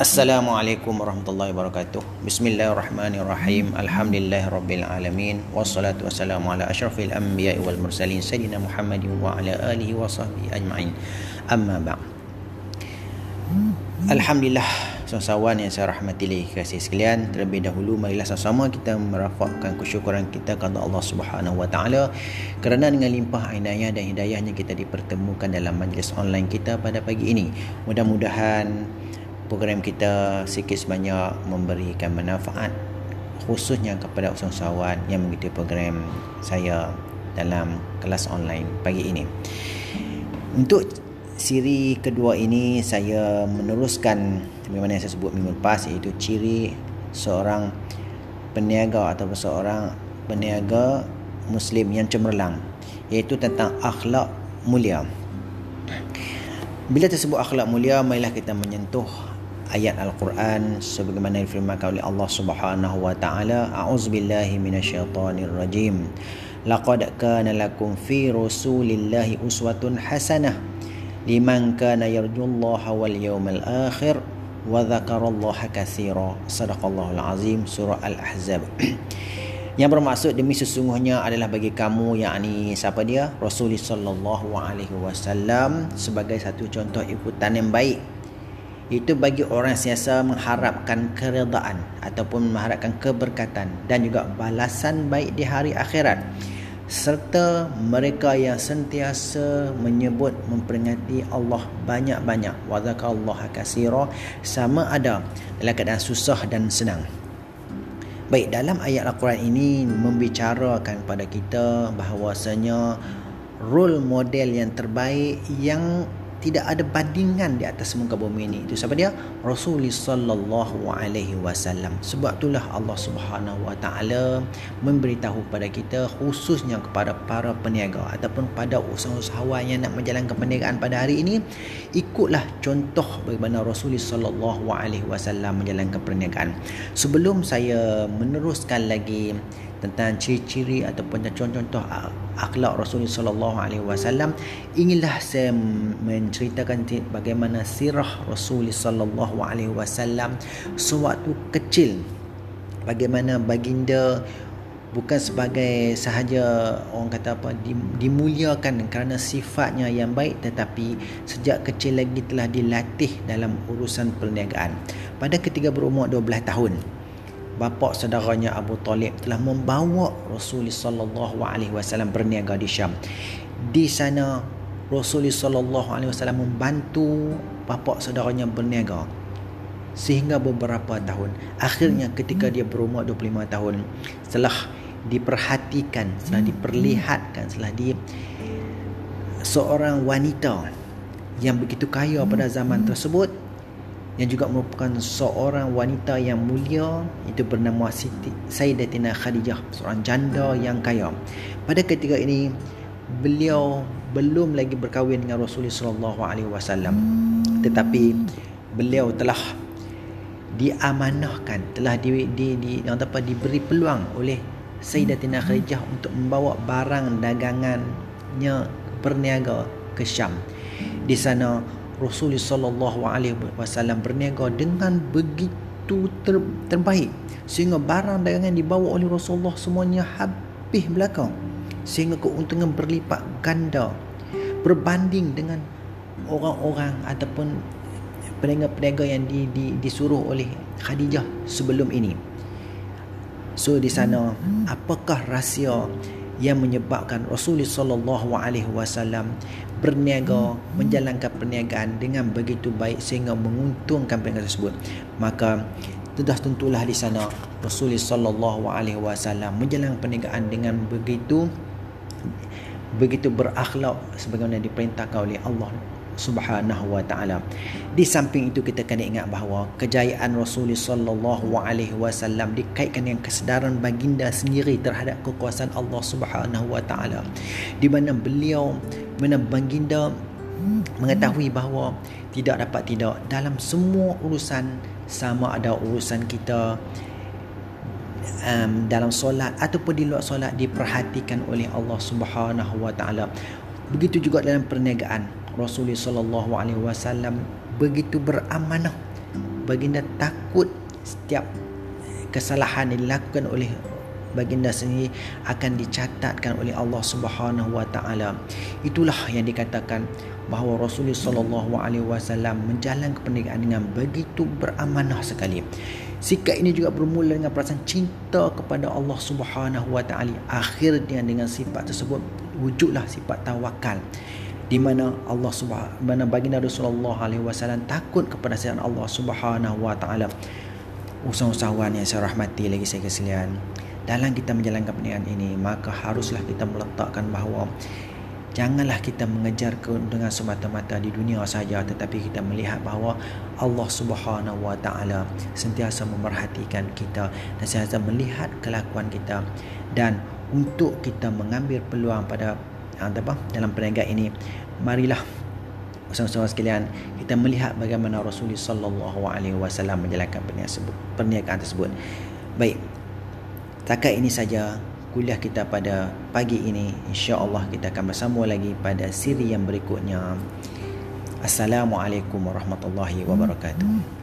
Assalamualaikum warahmatullahi wabarakatuh. Bismillahirrahmanirrahim. Alhamdulillahirabbil alamin. Wassalatu wassalamu ala asyrafil anbiya'i wal mursalin sayyidina Muhammadin wa ala alihi wa sahbihi ajma'in. Amma ba'd. Alhamdulillah sahabat yang saya rahmati lagi kasih sekalian terlebih dahulu marilah sama-sama kita merafakkan kesyukuran kita kepada Allah Subhanahu wa taala kerana dengan limpah inayah dan hidayahnya kita dipertemukan dalam majlis online kita pada pagi ini mudah-mudahan program kita sikit sebanyak memberikan manfaat khususnya kepada usahawan yang mengikuti program saya dalam kelas online pagi ini. Untuk siri kedua ini saya meneruskan bagaimana yang saya sebut minggu lepas iaitu ciri seorang peniaga atau seorang peniaga muslim yang cemerlang iaitu tentang akhlak mulia. Bila tersebut akhlak mulia, marilah kita menyentuh ayat Al-Quran sebagaimana difirmankan oleh Allah Subhanahu wa taala a'udzubillahi minasyaitonir rajim laqad kana lakum fi rasulillahi uswatun hasanah liman kana yarjullaha wal yawmal akhir wa dzakarallaha katsira. Sadaqallahul azim surah al-ahzab. Yang bermaksud demi sesungguhnya adalah bagi kamu yakni siapa dia? Rasulullah sallallahu alaihi wasallam sebagai satu contoh ikutan yang baik itu bagi orang siasa mengharapkan keredaan ataupun mengharapkan keberkatan dan juga balasan baik di hari akhirat. Serta mereka yang sentiasa menyebut memperingati Allah banyak-banyak. Wa dzakallaha katsira. Sama ada dalam keadaan susah dan senang. Baik dalam ayat Al-Quran ini membicarakan kepada kita bahawasanya role model yang terbaik yang tidak ada bandingan di atas muka bumi ini. Itu siapa dia? Rasulullah sallallahu alaihi wasallam. Sebab itulah Allah Subhanahu wa taala memberitahu kepada kita khususnya kepada para peniaga ataupun pada usahawan yang nak menjalankan perniagaan pada hari ini, ikutlah contoh bagaimana Rasulullah sallallahu alaihi wasallam menjalankan perniagaan. Sebelum saya meneruskan lagi tentang ciri-ciri ataupun contoh-contoh akhlak Rasulullah sallallahu alaihi wasallam inilah saya menceritakan bagaimana sirah Rasulullah sallallahu alaihi wasallam sewaktu kecil. Bagaimana baginda bukan sebagai sahaja orang kata apa dimuliakan kerana sifatnya yang baik tetapi sejak kecil lagi telah dilatih dalam urusan perniagaan. Pada ketika berumur 12 tahun bapa saudaranya Abu Talib telah membawa Rasulullah sallallahu alaihi wasallam berniaga di Syam. Di sana Rasulullah sallallahu alaihi wasallam membantu bapa saudaranya berniaga sehingga beberapa tahun. Akhirnya ketika dia berumur 25 tahun setelah diperhatikan, setelah diperlihatkan, setelah di seorang wanita yang begitu kaya pada zaman tersebut yang juga merupakan seorang wanita yang mulia itu bernama Siti Sayyidatina Khadijah seorang janda yang kaya. Pada ketika ini beliau belum lagi berkahwin dengan Rasulullah sallallahu alaihi wasallam. Tetapi beliau telah diamanahkan telah di di, di yang apa diberi peluang oleh Sayyidatina Khadijah untuk membawa barang dagangannya berniaga ke Syam. Di sana Rasulullah sallallahu alaihi wasallam berniaga dengan begitu ter, terbaik sehingga barang dagangan dibawa oleh Rasulullah semuanya habis belakang sehingga keuntungan berlipat ganda berbanding dengan orang-orang ataupun peniaga-peniaga yang di, di, disuruh oleh Khadijah sebelum ini. So di sana apakah rahsia yang menyebabkan Rasulullah sallallahu alaihi wasallam berniaga menjalankan perniagaan dengan begitu baik sehingga menguntungkan perniagaan tersebut. Maka sudah tentulah di sana Rasulullah sallallahu alaihi wasallam menjalankan perniagaan dengan begitu begitu berakhlak sebagaimana diperintahkan oleh Allah Subhanahu wa taala. Di samping itu kita kena ingat bahawa kejayaan Rasulullah sallallahu alaihi wasallam dikaitkan dengan kesedaran baginda sendiri terhadap kekuasaan Allah Subhanahu wa taala. Di mana beliau mana baginda mengetahui bahawa tidak dapat tidak dalam semua urusan sama ada urusan kita um, dalam solat ataupun di luar solat diperhatikan oleh Allah Subhanahu wa taala. Begitu juga dalam perniagaan Rasulullah sallallahu alaihi wasallam begitu beramanah baginda takut setiap kesalahan yang dilakukan oleh baginda sendiri akan dicatatkan oleh Allah Subhanahu wa taala. Itulah yang dikatakan bahawa Rasulullah sallallahu alaihi wasallam menjalankan pernikahan dengan begitu beramanah sekali. Sikap ini juga bermula dengan perasaan cinta kepada Allah Subhanahu wa taala. Akhirnya dengan sifat tersebut wujudlah sifat tawakal di mana Allah Subhanahu mana baginda Rasulullah alaihi wasallam takut kepada sifat Allah Subhanahu wa taala. Usahawan yang saya rahmati lagi saya sekalian. Dalam kita menjalankan pernikahan ini, maka haruslah kita meletakkan bahawa Janganlah kita mengejar keuntungan semata-mata di dunia saja tetapi kita melihat bahawa Allah Subhanahu Wa Taala sentiasa memerhatikan kita dan sentiasa melihat kelakuan kita dan untuk kita mengambil peluang pada apa dalam perniagaan ini marilah Saudara-saudara sekalian, kita melihat bagaimana Rasulullah sallallahu alaihi wasallam menjalankan perniagaan tersebut. Baik. Takat ini saja kuliah kita pada pagi ini insya-Allah kita akan bersama lagi pada siri yang berikutnya Assalamualaikum warahmatullahi wabarakatuh